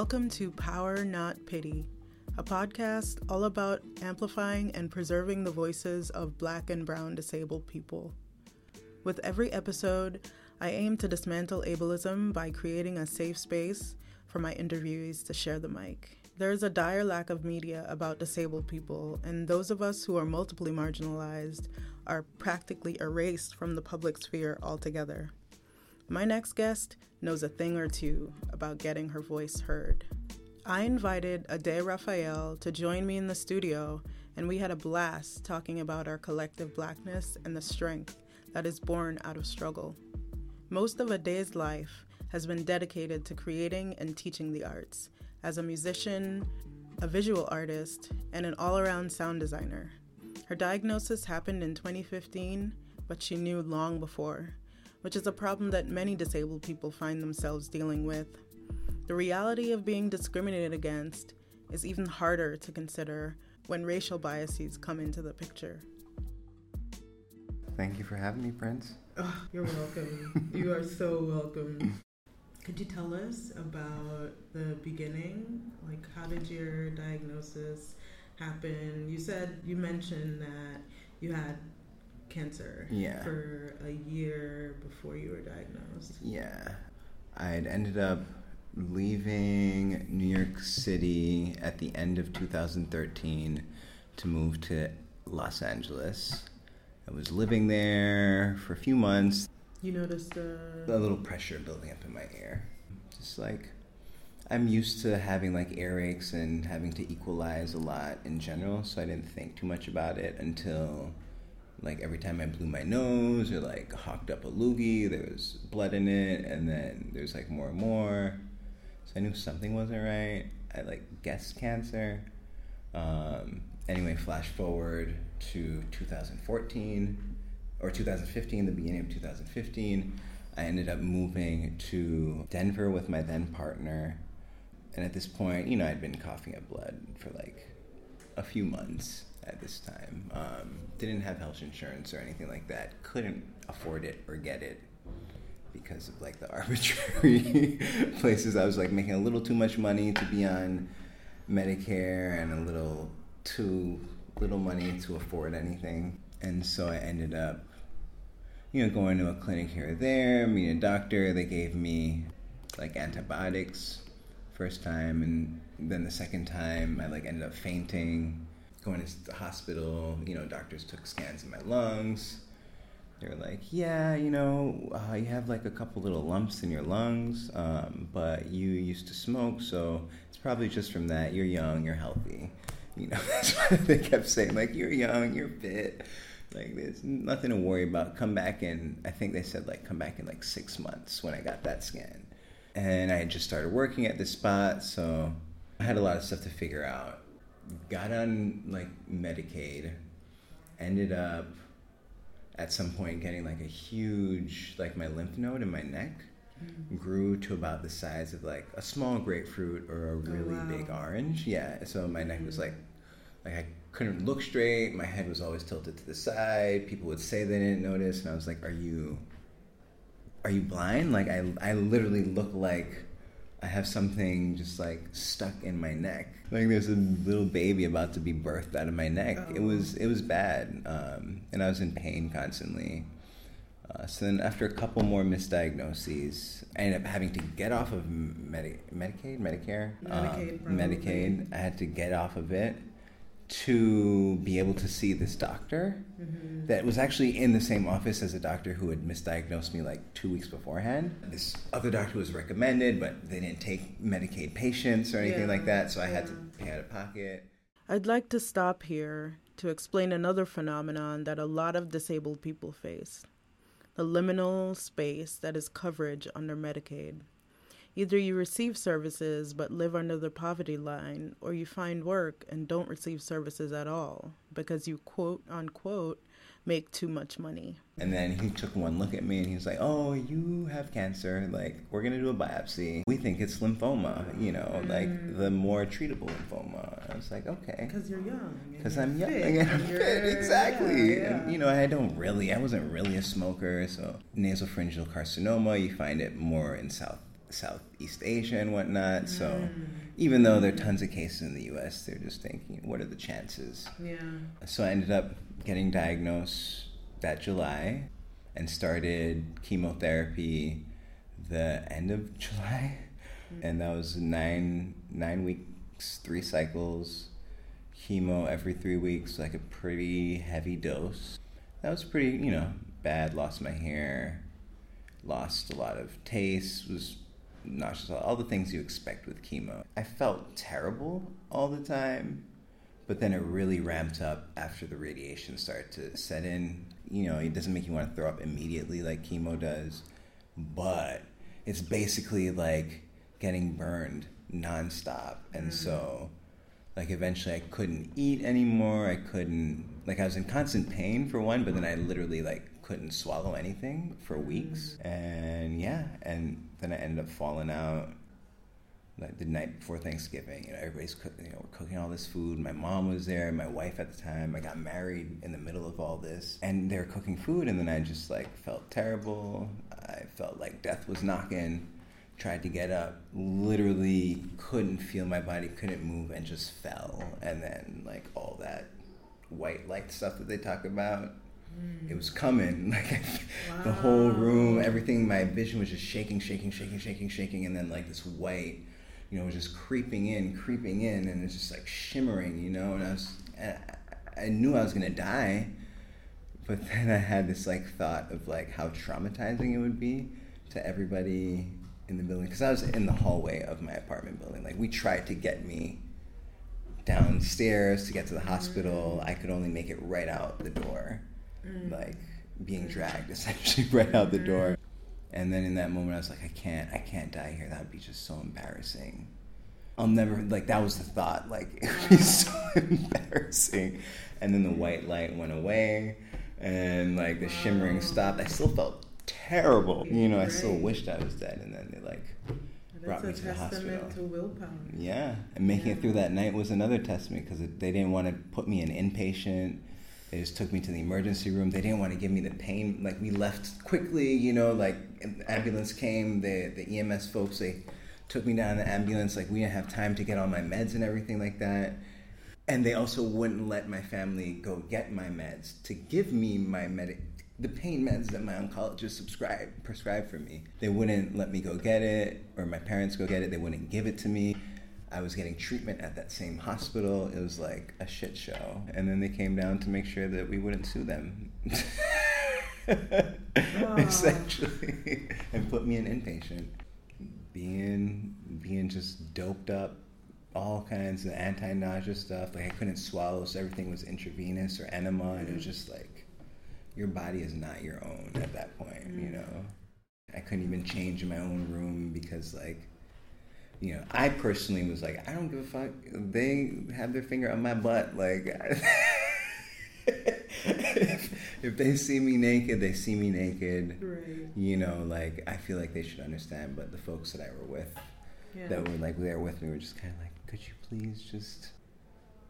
Welcome to Power Not Pity, a podcast all about amplifying and preserving the voices of Black and Brown disabled people. With every episode, I aim to dismantle ableism by creating a safe space for my interviewees to share the mic. There is a dire lack of media about disabled people, and those of us who are multiply marginalized are practically erased from the public sphere altogether. My next guest knows a thing or two about getting her voice heard. I invited Ade Raphael to join me in the studio, and we had a blast talking about our collective blackness and the strength that is born out of struggle. Most of Ade's life has been dedicated to creating and teaching the arts as a musician, a visual artist, and an all around sound designer. Her diagnosis happened in 2015, but she knew long before, which is a problem that many disabled people find themselves dealing with. The reality of being discriminated against is even harder to consider when racial biases come into the picture. Thank you for having me, Prince. Oh, you're welcome. you are so welcome. Could you tell us about the beginning? Like, how did your diagnosis happen? You said, you mentioned that you had cancer yeah. for a year before you were diagnosed. Yeah. I'd ended up leaving New York City at the end of 2013 to move to Los Angeles. I was living there for a few months. You noticed uh... a little pressure building up in my ear. Just like I'm used to having like air earaches and having to equalize a lot in general, so I didn't think too much about it until like every time I blew my nose or like hawked up a loogie, there was blood in it, and then there's like more and more. So I knew something wasn't right. I like guessed cancer. Um, anyway, flash forward to 2014 or 2015, the beginning of 2015. I ended up moving to Denver with my then partner. And at this point, you know, I'd been coughing up blood for like a few months at this time. Um, didn't have health insurance or anything like that. Couldn't afford it or get it because of like the arbitrary places. I was like making a little too much money to be on Medicare and a little too little money to afford anything. And so I ended up, you know, going to a clinic here or there, meeting a doctor. They gave me like antibiotics first time and then the second time I like ended up fainting going to the hospital, you know, doctors took scans of my lungs. They were like, yeah, you know, uh, you have like a couple little lumps in your lungs, um, but you used to smoke, so it's probably just from that. You're young, you're healthy. You know, that's they kept saying. Like, you're young, you're fit. Like, there's nothing to worry about. Come back in, I think they said, like, come back in like six months when I got that scan. And I had just started working at this spot, so I had a lot of stuff to figure out got on like Medicaid, ended up at some point getting like a huge like my lymph node in my neck mm-hmm. grew to about the size of like a small grapefruit or a oh, really oh, wow. big orange. Yeah, so my neck was mm-hmm. like like I couldn't look straight. My head was always tilted to the side. People would say they didn't notice, and I was like, "Are you, are you blind?" Like I, I literally look like I have something just like stuck in my neck. Like there's a little baby about to be birthed out of my neck. Oh. It was it was bad, um, and I was in pain constantly. Uh, so then, after a couple more misdiagnoses, I ended up having to get off of Medi- Medicaid, Medicare, Medicaid, um, Medicaid. I had to get off of it to be able to see this doctor mm-hmm. that was actually in the same office as a doctor who had misdiagnosed me like two weeks beforehand. This other doctor was recommended, but they didn't take Medicaid patients or anything yeah. like that, so I yeah. had to pay out of pocket. I'd like to stop here to explain another phenomenon that a lot of disabled people face the liminal space that is coverage under Medicaid. Either you receive services but live under the poverty line, or you find work and don't receive services at all because you quote unquote make too much money. And then he took one look at me and he was like, Oh, you have cancer. Like, we're going to do a biopsy. We think it's lymphoma, you know, mm. like the more treatable lymphoma. I was like, Okay. Because you're young. Because I'm young and I'm fit. Exactly. Yeah, yeah. And, you know, I don't really, I wasn't really a smoker. So, nasopharyngeal carcinoma, you find it more in South Southeast Asia and whatnot. So mm. even though there are tons of cases in the U.S., they're just thinking, what are the chances? Yeah. So I ended up getting diagnosed that July and started chemotherapy the end of July, mm. and that was nine nine weeks, three cycles, chemo every three weeks, like a pretty heavy dose. That was pretty, you know, bad. Lost my hair, lost a lot of taste, was nauseous, all the things you expect with chemo. I felt terrible all the time, but then it really ramped up after the radiation started to set in. You know, it doesn't make you want to throw up immediately like chemo does, but it's basically like getting burned nonstop. And mm-hmm. so, like, eventually I couldn't eat anymore. I couldn't, like, I was in constant pain for one, but then I literally, like, couldn't swallow anything for weeks. Mm-hmm. And yeah, and then I ended up falling out like the night before Thanksgiving. You know, everybody's cooking, you know, we're cooking all this food. My mom was there, my wife at the time. I got married in the middle of all this, and they're cooking food, and then I just like felt terrible. I felt like death was knocking. Tried to get up, literally couldn't feel my body, couldn't move, and just fell. And then like all that white light stuff that they talk about it was coming like wow. the whole room everything my vision was just shaking shaking shaking shaking shaking and then like this white you know, was just creeping in, creeping in, and it's just like shimmering, you know. And I was, I knew I was gonna die, but then I had this like thought of like how traumatizing it would be to everybody in the building because I was in the hallway of my apartment building. Like we tried to get me downstairs to get to the hospital. Mm. I could only make it right out the door, mm. like being dragged essentially right out the door. And then in that moment, I was like, I can't, I can't die here. That would be just so embarrassing. I'll never like that was the thought. Like it would be so embarrassing. And then the white light went away, and like the shimmering stopped. I still felt terrible. You know, I still wished I was dead. And then they like brought me to the hospital. To willpower. Yeah, and making yeah. it through that night was another testament because they didn't want to put me in inpatient they just took me to the emergency room. They didn't want to give me the pain. Like we left quickly, you know. Like ambulance came. The the EMS folks they took me down in the ambulance. Like we didn't have time to get all my meds and everything like that. And they also wouldn't let my family go get my meds to give me my med the pain meds that my oncologist subscribed prescribed for me. They wouldn't let me go get it, or my parents go get it. They wouldn't give it to me. I was getting treatment at that same hospital. It was like a shit show. And then they came down to make sure that we wouldn't sue them. Essentially. and put me in inpatient. Being being just doped up, all kinds of anti nausea stuff. Like I couldn't swallow, so everything was intravenous or enema, and it was just like your body is not your own at that point, mm. you know. I couldn't even change in my own room because like you know, I personally was like, I don't give a fuck. They have their finger on my butt. Like, if, if, they see me naked, they see me naked. Right. You know, like, I feel like they should understand. But the folks that I were with, yeah. that were like there with me, were just kind of like, could you please just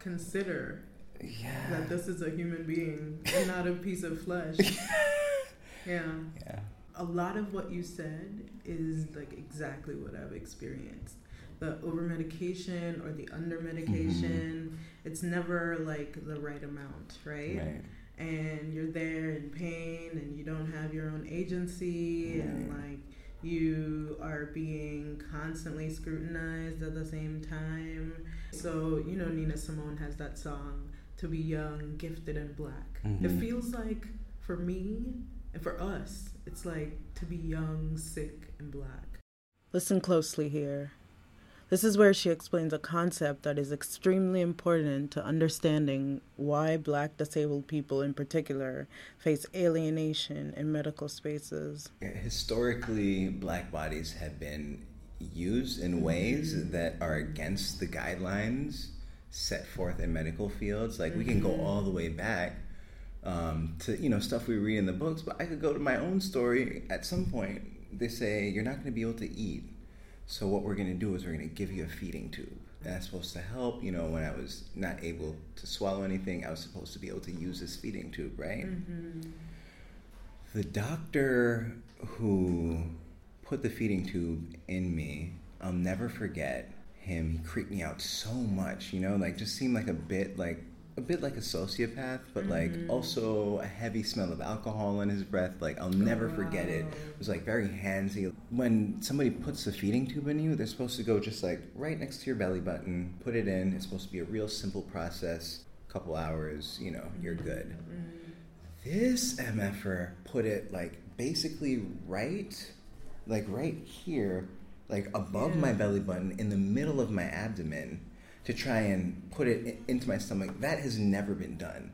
consider yeah. that this is a human being and not a piece of flesh? yeah. Yeah a lot of what you said is like exactly what I've experienced. The over medication or the under medication, mm-hmm. it's never like the right amount, right? right? And you're there in pain and you don't have your own agency right. and like you are being constantly scrutinized at the same time. So, you know, Nina Simone has that song, To Be Young, Gifted, and Black. Mm-hmm. It feels like for me and for us, it's like to be young, sick, and black. Listen closely here. This is where she explains a concept that is extremely important to understanding why black disabled people in particular face alienation in medical spaces. Historically, black bodies have been used in ways mm-hmm. that are against the guidelines set forth in medical fields. Like, mm-hmm. we can go mm-hmm. all the way back um, to you know stuff we read in the books, but I could go to my own story. At some point, they say you're not going to be able to eat, so what we're going to do is we're going to give you a feeding tube. And that's supposed to help. You know, when I was not able to swallow anything, I was supposed to be able to use this feeding tube, right? Mm-hmm. The doctor who put the feeding tube in me, I'll never forget him. He creeped me out so much, you know, like just seemed like a bit like a bit like a sociopath, but like mm-hmm. also a heavy smell of alcohol in his breath. Like I'll never wow. forget it. It was like very handsy. When somebody puts the feeding tube in you, they're supposed to go just like right next to your belly button, put it in. It's supposed to be a real simple process. Couple hours, you know, you're good. Mm-hmm. This MFer put it like basically right, like right here, like above yeah. my belly button, in the middle of my abdomen to try and put it into my stomach. That has never been done.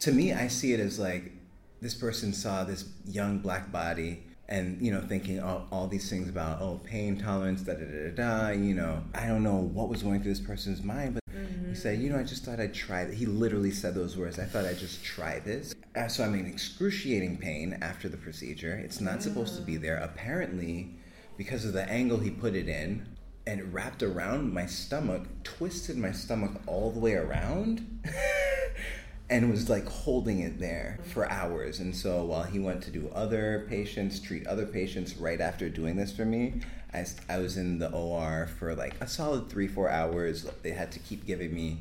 To me, I see it as like this person saw this young black body and you know thinking all, all these things about oh pain tolerance da da da da you know i don't know what was going through this person's mind but mm-hmm. he said you know i just thought i'd try that he literally said those words i thought i'd just try this uh, so i'm in excruciating pain after the procedure it's not yeah. supposed to be there apparently because of the angle he put it in and wrapped around my stomach, twisted my stomach all the way around, and was like holding it there for hours. And so while he went to do other patients, treat other patients right after doing this for me, I, I was in the OR for like a solid three, four hours. They had to keep giving me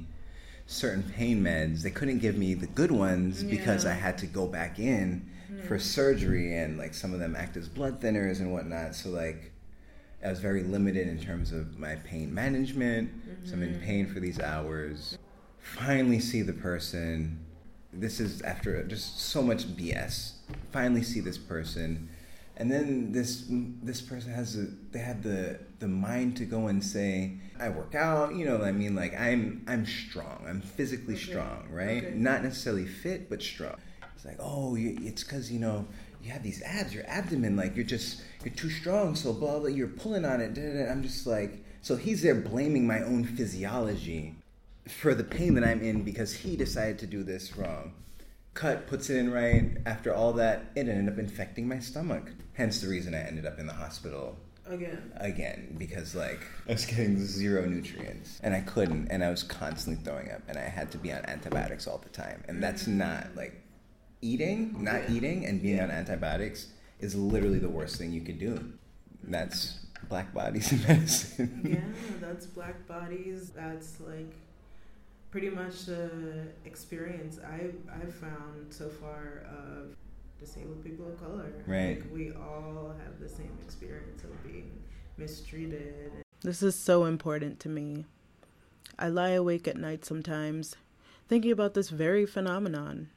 certain pain meds. They couldn't give me the good ones yeah. because I had to go back in mm. for surgery, and like some of them act as blood thinners and whatnot. So, like, I was very limited in terms of my pain management. Mm-hmm. So I'm in pain for these hours. Finally, see the person. This is after just so much BS. Finally, see this person, and then this this person has a, they had the the mind to go and say, "I work out." You know, I mean, like I'm I'm strong. I'm physically okay. strong, right? Okay. Not necessarily fit, but strong. It's like, oh, it's because you know you have these abs, your abdomen, like you're just you're too strong, so blah blah. You're pulling on it. I'm just like, so he's there blaming my own physiology for the pain that I'm in because he decided to do this wrong. Cut puts it in right. After all that, it ended up infecting my stomach. Hence the reason I ended up in the hospital again. Again, because like I was getting zero nutrients and I couldn't, and I was constantly throwing up, and I had to be on antibiotics all the time, and that's mm-hmm. not like eating, not yeah. eating, and being yeah. on antibiotics is literally the worst thing you could do. That's black bodies in medicine. yeah, that's black bodies. That's like pretty much the experience I've, I've found so far of disabled people of color. Right. Like we all have the same experience of being mistreated. This is so important to me. I lie awake at night sometimes thinking about this very phenomenon.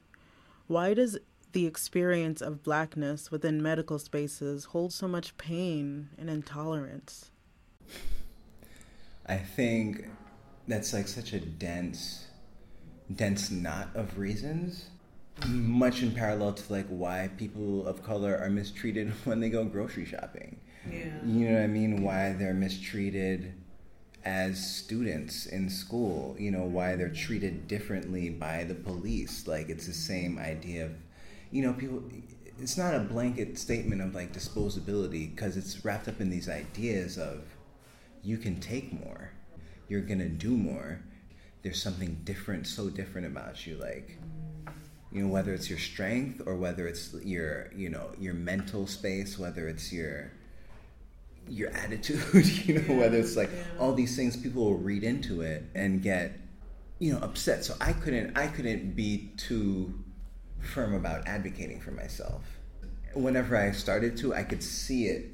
Why does the experience of blackness within medical spaces hold so much pain and intolerance? I think that's like such a dense, dense knot of reasons. Much in parallel to like why people of color are mistreated when they go grocery shopping. Yeah. You know what I mean? Why they're mistreated as students in school, you know, why they're treated differently by the police. Like it's the same idea of, you know, people. It's not a blanket statement of like disposability because it's wrapped up in these ideas of you can take more, you're gonna do more. There's something different, so different about you, like you know whether it's your strength or whether it's your you know your mental space whether it's your your attitude, you know, whether it's like all these things people will read into it and get, you know, upset. So I couldn't I couldn't be too firm about advocating for myself. Whenever I started to, I could see it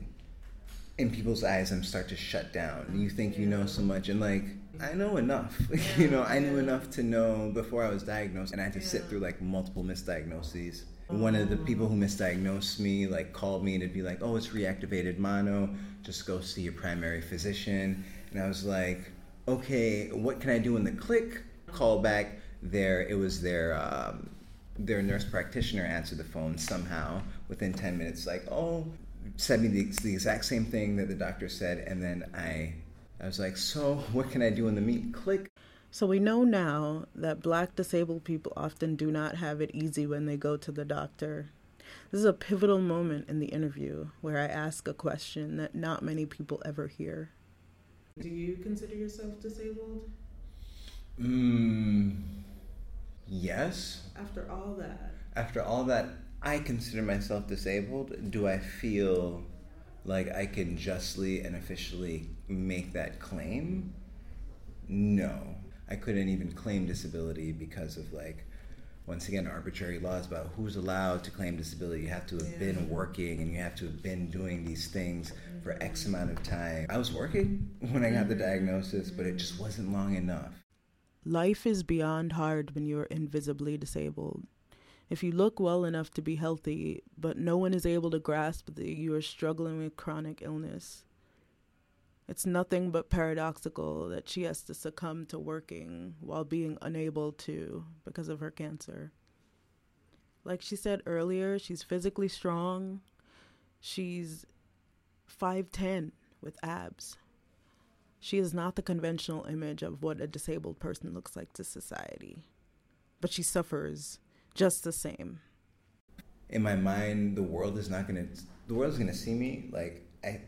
in people's eyes and start to shut down. You think you know so much and like I know enough. You know, I knew enough to know before I was diagnosed and I had to sit through like multiple misdiagnoses one of the people who misdiagnosed me like called me and it'd be like, "Oh, it's reactivated mono. Just go see your primary physician." And I was like, "Okay, what can I do in the click?" Call back. There, it was their um, their nurse practitioner answered the phone somehow within ten minutes. Like, "Oh," said me the, the exact same thing that the doctor said, and then I I was like, "So, what can I do in the meet?" Click. So we know now that black disabled people often do not have it easy when they go to the doctor. This is a pivotal moment in the interview where I ask a question that not many people ever hear. Do you consider yourself disabled? Mm, yes. After all that. After all that, I consider myself disabled. Do I feel like I can justly and officially make that claim. No, I couldn't even claim disability because of like once again arbitrary laws about who's allowed to claim disability you have to have yeah. been working and you have to have been doing these things mm-hmm. for x amount of time i was working when i got the mm-hmm. diagnosis but it just wasn't long enough life is beyond hard when you're invisibly disabled if you look well enough to be healthy but no one is able to grasp that you are struggling with chronic illness it's nothing but paradoxical that she has to succumb to working while being unable to because of her cancer. Like she said earlier, she's physically strong. She's 5'10 with abs. She is not the conventional image of what a disabled person looks like to society. But she suffers just the same. In my mind, the world is not to the world is to see me like I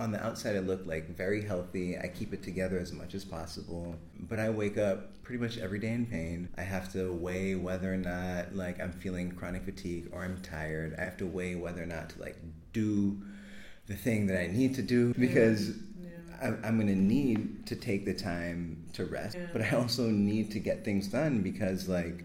on the outside, I look like very healthy. I keep it together as much as possible. But I wake up pretty much every day in pain. I have to weigh whether or not like I'm feeling chronic fatigue or I'm tired. I have to weigh whether or not to like do the thing that I need to do because yeah. I, am going to need to take the time to rest. Yeah. But I also need to get things done because like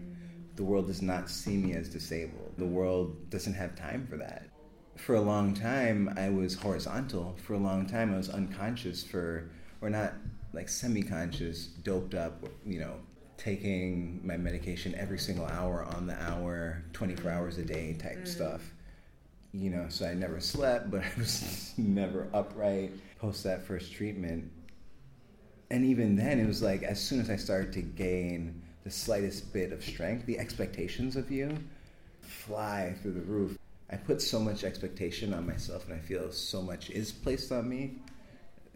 the world does not see me as disabled. The world doesn't have time for that for a long time I was horizontal. For a long time I was unconscious for, or not like semi-conscious, doped up, you know, taking my medication every single hour on the hour, 24 hours a day type mm. stuff. You know, so I never slept, but I was never upright post that first treatment. And even then, it was like as soon as I started to gain the slightest bit of strength, the expectations of you fly through the roof. I put so much expectation on myself and I feel so much is placed on me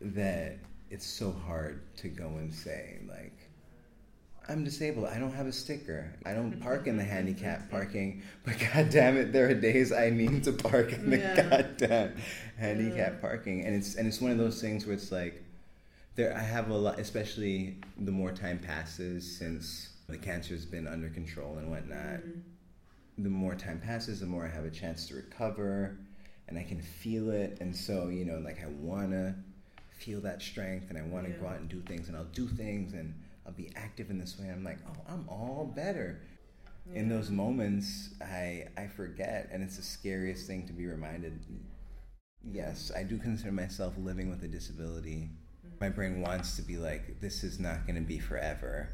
that it's so hard to go and say like I'm disabled. I don't have a sticker. I don't park in the handicap parking. But god damn it, there are days I need to park in the yeah. goddamn handicap yeah. parking. And it's and it's one of those things where it's like there I have a lot especially the more time passes since the cancer's been under control and whatnot. Mm-hmm the more time passes, the more I have a chance to recover and I can feel it. And so, you know, like I want to feel that strength and I want to yeah. go out and do things and I'll do things and I'll be active in this way. I'm like, oh, I'm all better. Yeah. In those moments, I I forget, and it's the scariest thing to be reminded. Yes, I do consider myself living with a disability. Mm-hmm. My brain wants to be like, this is not going to be forever,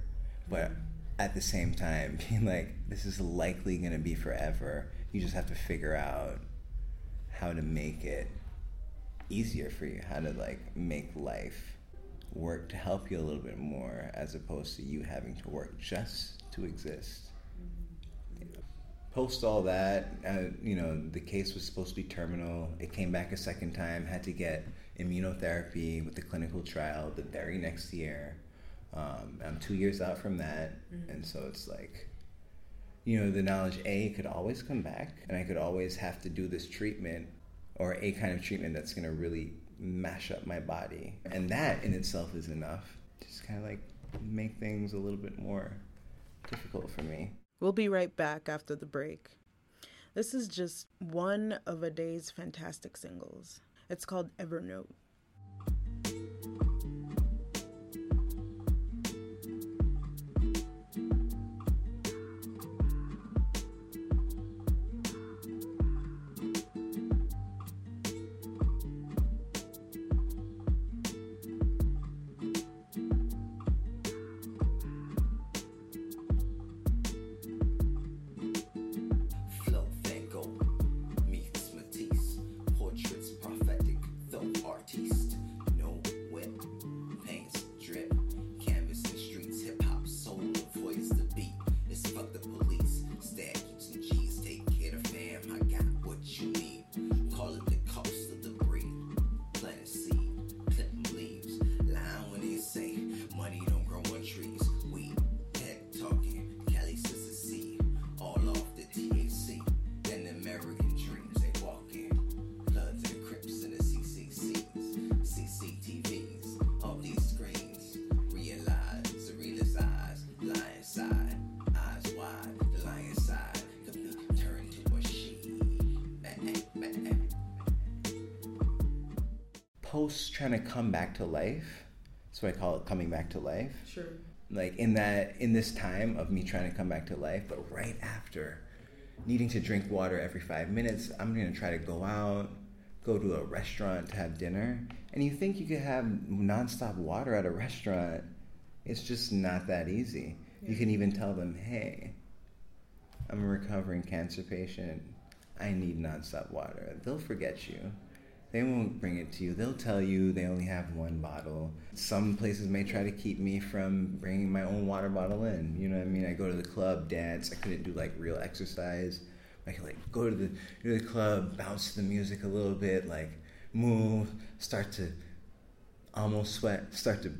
but mm-hmm at the same time being like this is likely going to be forever. You just have to figure out how to make it easier for you how to like make life work to help you a little bit more as opposed to you having to work just to exist. Post all that uh, you know the case was supposed to be terminal. It came back a second time had to get immunotherapy with the clinical trial the very next year. Um, I'm two years out from that, mm-hmm. and so it's like, you know, the knowledge A could always come back, and I could always have to do this treatment or a kind of treatment that's going to really mash up my body, and that in itself is enough. Just kind of like make things a little bit more difficult for me. We'll be right back after the break. This is just one of Ade's fantastic singles. It's called Evernote. Post trying to come back to life. That's I call it, coming back to life. Sure. Like in that, in this time of me trying to come back to life, but right after, needing to drink water every five minutes, I'm gonna try to go out, go to a restaurant to have dinner, and you think you could have nonstop water at a restaurant. It's just not that easy. Yeah. You can even tell them, hey, I'm a recovering cancer patient. I need nonstop water. They'll forget you. They won't bring it to you. They'll tell you they only have one bottle. Some places may try to keep me from bringing my own water bottle in. You know what I mean? I go to the club, dance. I couldn't do like real exercise. I could like go to the, to the club, bounce to the music a little bit, like move, start to almost sweat, start to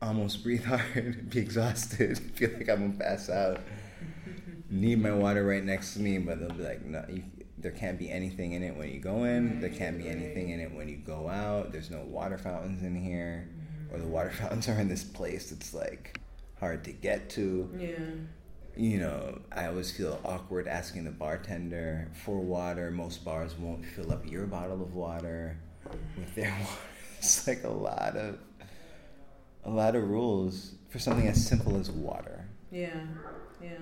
almost breathe hard, be exhausted, feel like I'm gonna pass out. Need my water right next to me, but they'll be like, no, you, there can't be anything in it when you go in. There can't be anything in it when you go out. There's no water fountains in here, or the water fountains are in this place. It's like hard to get to. Yeah. You know, I always feel awkward asking the bartender for water. Most bars won't fill up your bottle of water with their water. It's like a lot of a lot of rules for something as simple as water. Yeah, yeah.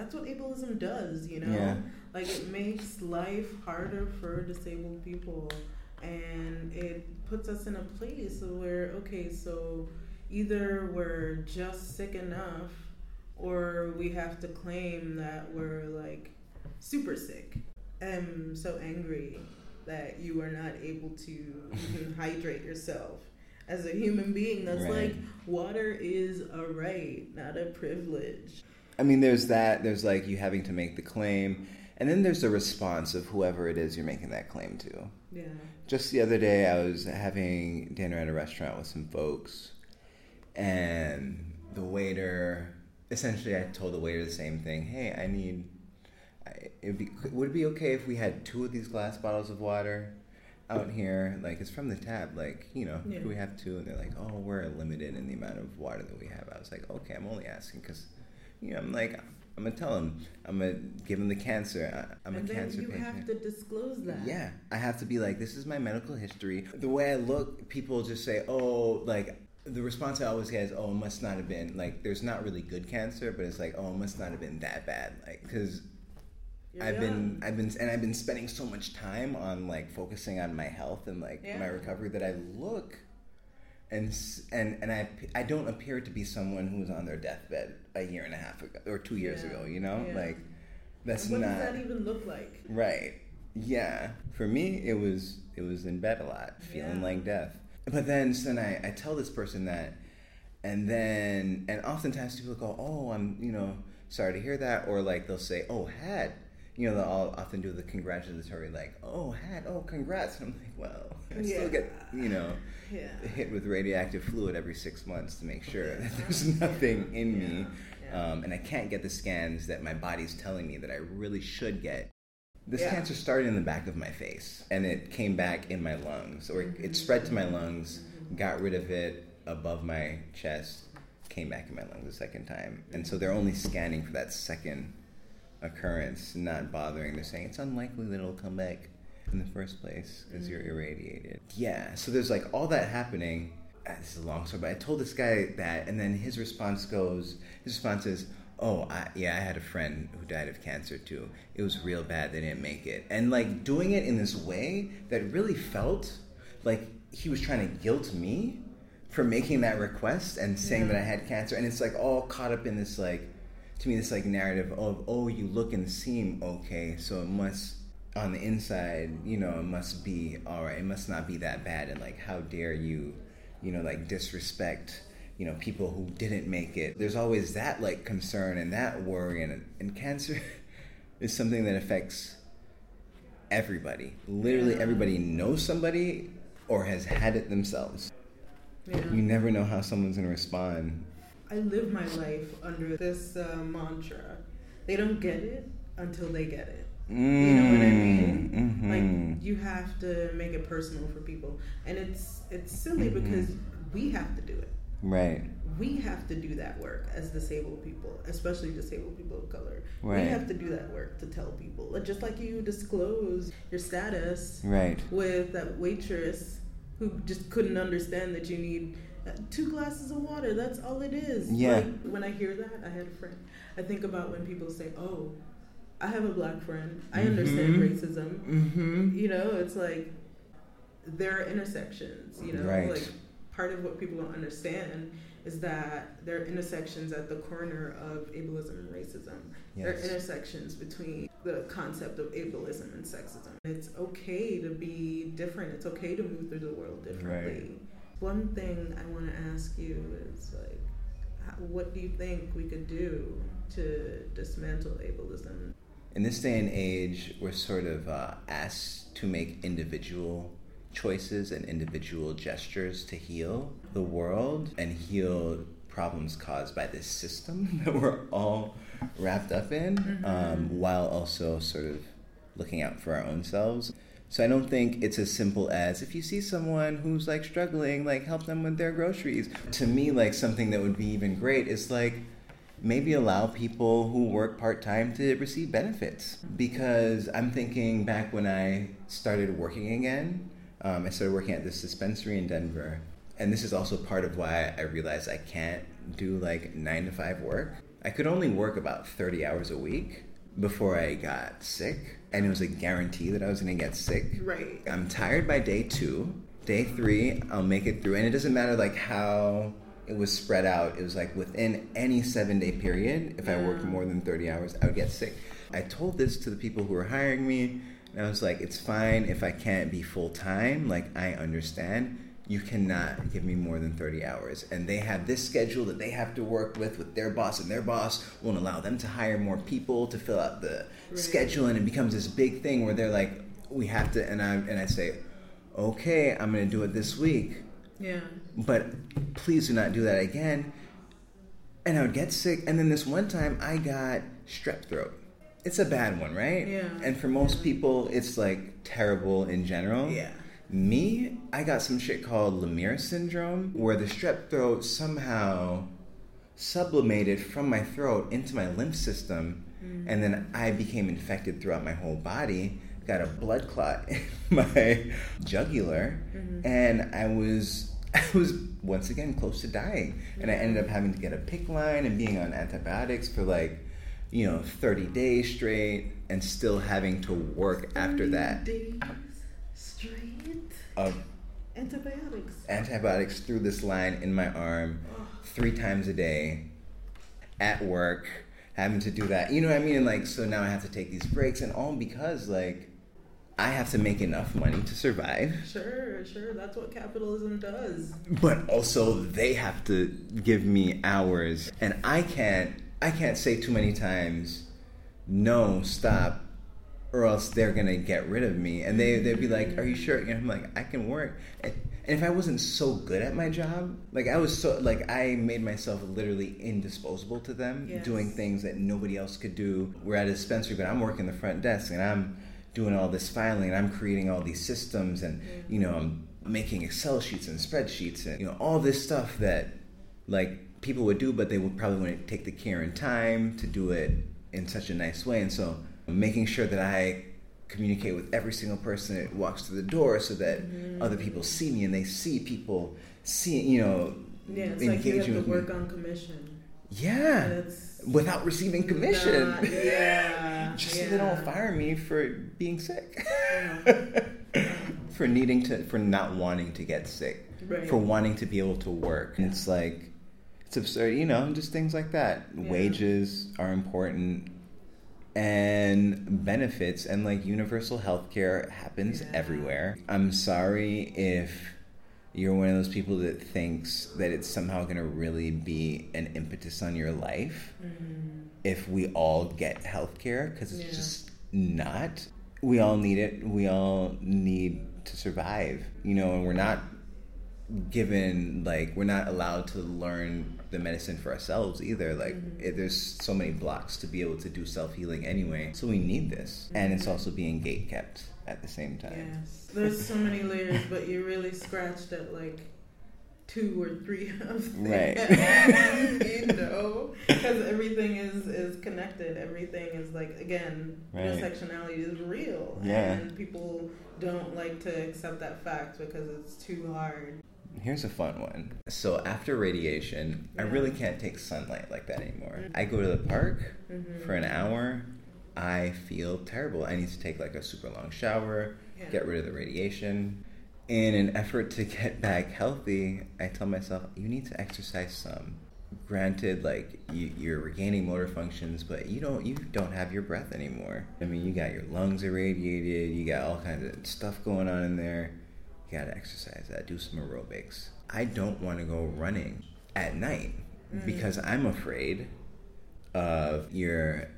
That's what ableism does, you know? Yeah. Like it makes life harder for disabled people and it puts us in a place where okay, so either we're just sick enough or we have to claim that we're like super sick. I'm so angry that you are not able to even hydrate yourself as a human being. That's right. like water is a right, not a privilege. I mean, there's that. There's like you having to make the claim, and then there's the response of whoever it is you're making that claim to. Yeah. Just the other day, I was having dinner at a restaurant with some folks, and the waiter essentially, I told the waiter the same thing. Hey, I need. It'd be, would it be okay if we had two of these glass bottles of water out here? Like it's from the tap. Like you know, yeah. we have two? And they're like, oh, we're limited in the amount of water that we have. I was like, okay, I'm only asking because you know, I'm like, I'm gonna tell him. I'm gonna give him the cancer. I, am a cancer you patient. have to disclose that. Yeah, I have to be like, this is my medical history. The way I look, people just say, oh, like the response I always get is, oh, it must not have been like. There's not really good cancer, but it's like, oh, it must not have been that bad, like because. I've young. been I've been and I've been spending so much time on like focusing on my health and like yeah. my recovery that I look and and and I I don't appear to be someone who was on their deathbed a year and a half ago or two years yeah. ago. You know, yeah. like that's what not. What does that even look like? Right. Yeah. For me, it was it was in bed a lot, feeling yeah. like death. But then, so then I, I tell this person that, and then and oftentimes people go, oh, I'm you know sorry to hear that, or like they'll say, oh, had you know, they'll often do the congratulatory, like, oh, hat, oh, congrats. And I'm like, well, I yeah. still get, you know, yeah. hit with radioactive fluid every six months to make sure that there's nothing in me. Um, and I can't get the scans that my body's telling me that I really should get. This cancer started in the back of my face, and it came back in my lungs, or it, it spread to my lungs, got rid of it above my chest, came back in my lungs a second time. And so they're only scanning for that second occurrence, not bothering to say it's unlikely that it'll come back in the first place because mm-hmm. you're irradiated. Yeah, so there's like all that happening. Ah, this is a long story, but I told this guy that, and then his response goes, his response is, "Oh, I, yeah, I had a friend who died of cancer too. It was real bad. They didn't make it." And like doing it in this way that really felt like he was trying to guilt me for making that request and saying yeah. that I had cancer, and it's like all caught up in this like to me this like narrative of oh you look and seem okay so it must on the inside you know it must be all right. It must not be that bad. And like how dare you you know like disrespect you know people who didn't make it. There's always that like concern and that worry. And, and cancer is something that affects everybody. Literally everybody knows somebody or has had it themselves. Yeah. you never know how someone's going to respond I live my life under this uh, mantra. They don't get it until they get it. Mm, you know what I mean? Mm-hmm. Like you have to make it personal for people, and it's it's silly mm-hmm. because we have to do it. Right. We have to do that work as disabled people, especially disabled people of color. Right. We have to do that work to tell people. Just like you disclose your status right. with that waitress who just couldn't understand that you need two glasses of water. That's all it is. Yeah. Like, when I hear that, I had a friend. I think about when people say, "Oh, I have a black friend. I understand Mhm. racism." Mm-hmm. You know, it's like there are intersections. You know, Right. like part of what people don't understand is that there are intersections at the corner of ableism and racism. There are intersections between the concept of ableism and sexism. It's okay to be different. It's okay to move through the world differently. One thing I want to ask you is like, how, what do you think we could do to dismantle ableism? In this day and age, we're sort of uh, asked to make individual choices and individual gestures to heal the world and heal problems caused by this system that we're all wrapped up in, um, while also sort of looking out for our own selves. So I don't think it's as simple as if you see someone who's like struggling, like help them with their groceries. To me, like something that would be even great is like maybe allow people who work part time to receive benefits. Because I'm thinking back when I started working again, um, I started working at this dispensary in Denver. And this is also part of why I realized I can't do like nine to five work. I could only work about 30 hours a week before I got sick. And it was a guarantee that I was going to get sick. Right. I'm tired by day two. Day three, I'll make it through. And it doesn't matter like how it was spread out. It was like within any seven day period, if I worked mm. more than 30 hours, I would get sick. I told this to the people who were hiring me, and I was like, it's fine if I can't be full time. Like, I understand. You cannot give me more than 30 hours. And they have this schedule that they have to work with with their boss, and their boss won't allow them to hire more people to fill out the schedule. And it becomes this big thing where they're like, we have to, and I, and I say, okay, I'm going to do it this week Yeah. but please do not do that again. And I would get sick. And then this one time I got strep throat. It's a bad one, right? Yeah. And for most people, it's like terrible in general. Yeah. Me, I got some shit called Lemierre syndrome, where the strep throat somehow sublimated from my throat into my lymph system, mm. and then I became infected throughout my whole body. Got a blood clot in my jugular, mm-hmm. and I was I was once again close to dying, and I ended up having to get a PICC line and being on antibiotics for like you know 30 days straight, and still having to work after that straight. Of Antibiotics. antibiotics through this line in my arm three times a day at work having to do that you know what i mean and like so now i have to take these breaks and all because like i have to make enough money to survive Sure, sure. That's what capitalism does. but also they have to give me hours and i can't i can't say too many times no stop or else they're gonna get rid of me. And they, they'd be like are you sure? And i'm like i can work. And, and if i wasn't so good at my job like i was so like i made myself literally indisposable to them Yes. doing things that nobody else could do. We're at a dispensary but i'm working the front desk and i'm doing all this filing and i'm creating all these systems and you know i'm making excel sheets and spreadsheets and you know all this stuff that like people would do but they would probably want to take the care and time to do it in such a nice way. And so making sure that i communicate with every single person that walks through the door so that mm-hmm. other people see me and they see people see you know Yeah, it's like you have to with me. work on commission. yeah That's without receiving commission not- yeah. just so they don't fire me for being sick Yeah. for needing to for not wanting to get sick Right. for wanting to be able to work and it's like it's absurd you know just things like that Yeah. wages are important and benefits and like universal health care happens Yeah. everywhere i'm sorry if you're one of those people that thinks that it's somehow going to really be an impetus on your life Mhm. if we all get health care because it's Yeah. just not. We all need it. We all need to survive, you know, and we're not given, like, we're not allowed to learn the medicine for ourselves either. Like, Mm-hmm. it, there's so many blocks to be able to do self healing anyway. So we need this. And it's also being gate kept at the same time. Yes. There's so many layers, but you really scratched at like two or three of them. Right. you know, because everything is is connected. Everything is like again, Right. intersectionality is real, Yeah. and people don't like to accept that fact because it's too hard. Here's a fun one. So after radiation, I really can't take sunlight like that anymore. I go to the park Mhm. for an hour. I feel terrible. I need to take like a super long shower, Yeah. get rid of the radiation. In an effort to get back healthy, I tell myself, you need to exercise some. Granted, like you, you're regaining motor functions, but you don't you don't have your breath anymore. I mean, you got your lungs irradiated, you got all kinds of stuff going on in there. You gotta exercise that, do some aerobics. I don't want to go running at night Mm. because I'm afraid of your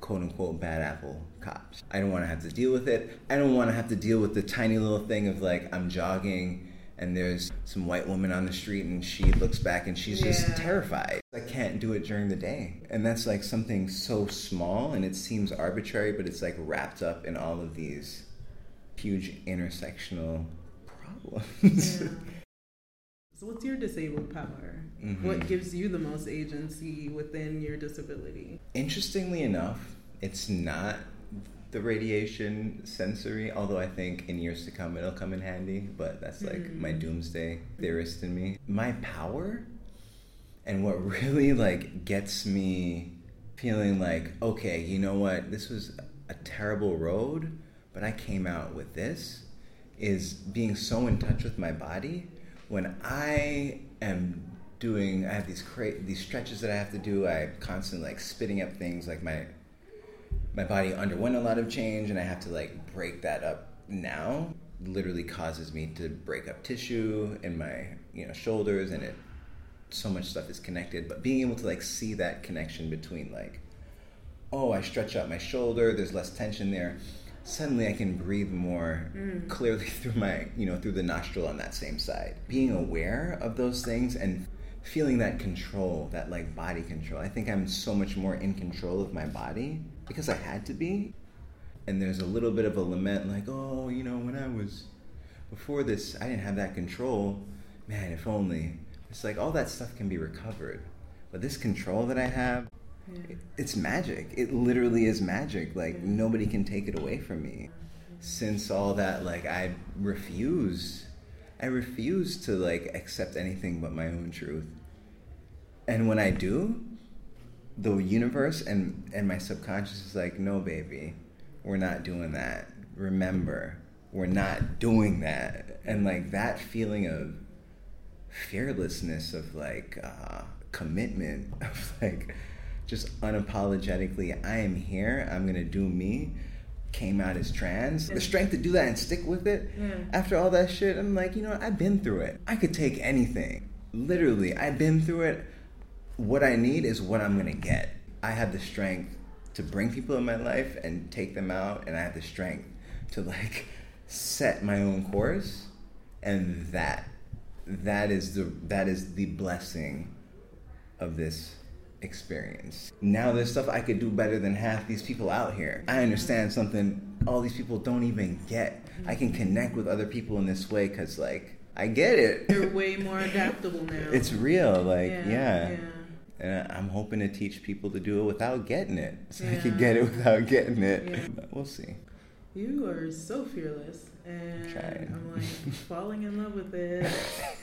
quote unquote bad apple cops. I don't want to have to deal with it. I don't want to have to deal with the tiny little thing of like I'm jogging and there's some white woman on the street and she looks back and she's just terrified. I can't do it during the day. And that's like something so small and it seems arbitrary, but it's like wrapped up in all of these huge intersectional problems. Yeah. So, what's your disabled power? Mhm. What gives you the most agency within your disability? Interestingly enough, it's not the radiation sensory, although I think in years to come it'll come in handy, but that's like Mm. my doomsday theorist in me. My power and what really like gets me feeling like, okay, you know what, this was a terrible road, but I came out with this is being so in touch with my body when I am doing I have these cra- these stretches that I have to do I'm constantly like spitting up things like my my body underwent a lot of change and I have to like break that up now. Literally causes me to break up tissue in my you know shoulders and it so much stuff is connected. But being able to like see that connection between like oh I stretch out my shoulder there's less tension there suddenly I can breathe more Mm. clearly through my you know through the nostril on that same side. Being aware of those things and feeling that control that like body control. I think I'm so much more in control of my body because I had to be. And there's a little bit of a lament like oh you know when I was before this I didn't have that control. Man if only. It's like all that stuff can be recovered. But this control that I have Yeah. it's magic. It literally is magic. Like Yeah. nobody can take it away from me. Since all that, like I refuse, I refuse to like accept anything but my own truth. And when I do, the universe and and my subconscious is like, no, baby, we're not doing that. Remember, we're not doing that. And like that feeling of fearlessness of like uh, commitment of like just unapologetically i am here. I'm gonna do me. Came out as trans. The strength to do that and stick with it. Yeah. after all that shit i'm like you know what? i've been through it. I could take anything. Literally i've been through it. What i need is what i'm gonna get. I have the strength to bring people in my life and take them out and i have the strength to like set my own course. And that that is the that is the blessing of this experience. Now there's stuff I could do better than half these people out here. I understand something all these people don't even get. I can connect with other people in this way cuz like I get it. You're way more adaptable now. It's real like yeah. yeah. yeah. And I'm hoping to teach people to do it without getting it. So I Yeah. can get it without getting it. Yeah. We'll see. You are so fearless, and Trying. I'm like falling in love with it.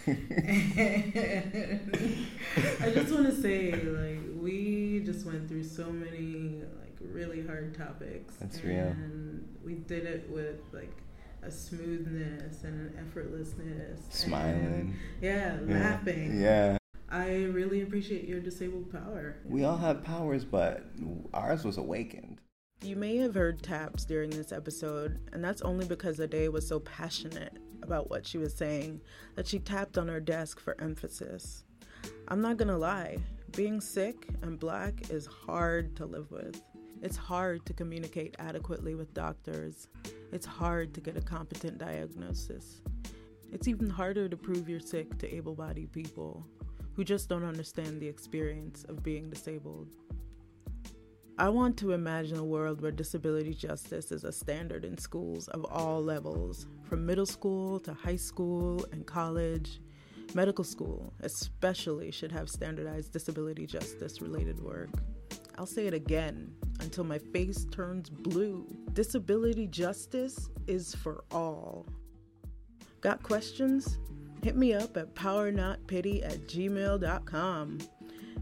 I just want to say, like, we just went through so many like really hard topics. That's real. and we did it with like a smoothness and an effortlessness. and- Smiling. yeah, Yeah. laughing. Yeah. I really appreciate your disabled power. We all have powers, but ours was awakened. You may have heard taps during this episode, and that's only because Ade was so passionate about what she was saying that she tapped on her desk for emphasis. I'm not gonna lie, being sick and black is hard to live with. It's hard to communicate adequately with doctors. It's hard to get a competent diagnosis. It's even harder to prove you're sick to able bodied people who just don't understand the experience of being disabled. I want to imagine a world where disability justice is a standard in schools of all levels, from middle school to high school and college, Medical school, especially, should have standardized disability justice related work. I'll say it again until my face turns blue. Disability justice is for all. Got questions? Hit me up at powernotpity at gmail.com.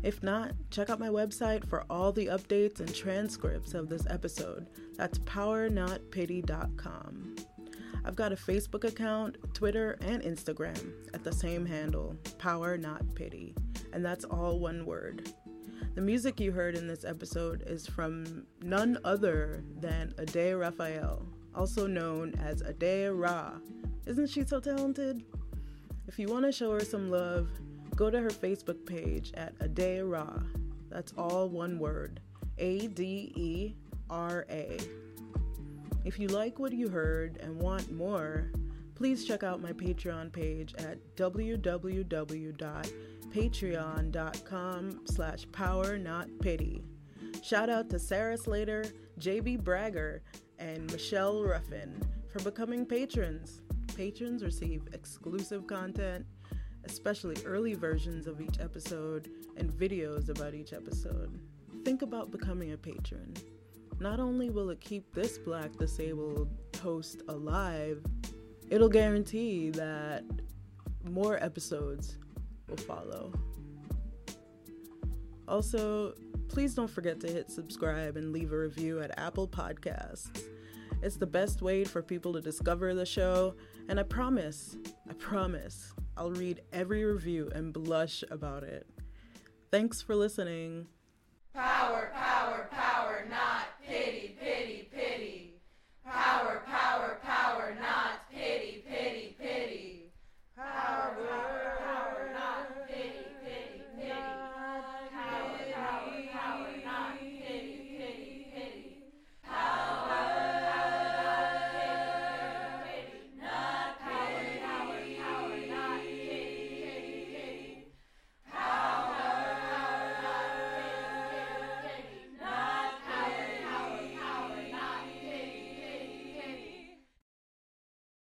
If not, check out my website for all the updates and transcripts of this episode. That's powernotpity.com. I've got a Facebook account, Twitter, and Instagram at the same handle, Power Not Pity, and that's all one word. The music you heard in this episode is from none other than Ade Raphael, also known as Ade Ra. Isn't she so talented? If you want to show her some love, go to her Facebook page at Ade Ra. That's all one word A D E R A. If you like what you heard and want more, please check out my Patreon page at www.patreon.com slash power not pity. Shout out to Sarah Slater, JB Bragger, and Michelle Ruffin for becoming patrons. Patrons receive exclusive content, especially early versions of each episode and videos about each episode. Think about becoming a patron. Not only will it keep this black disabled host alive, it'll guarantee that more episodes will follow. Also, please don't forget to hit subscribe and leave a review at Apple Podcasts. It's the best way for people to discover the show, and I promise, I promise, I'll read every review and blush about it. Thanks for listening. Power!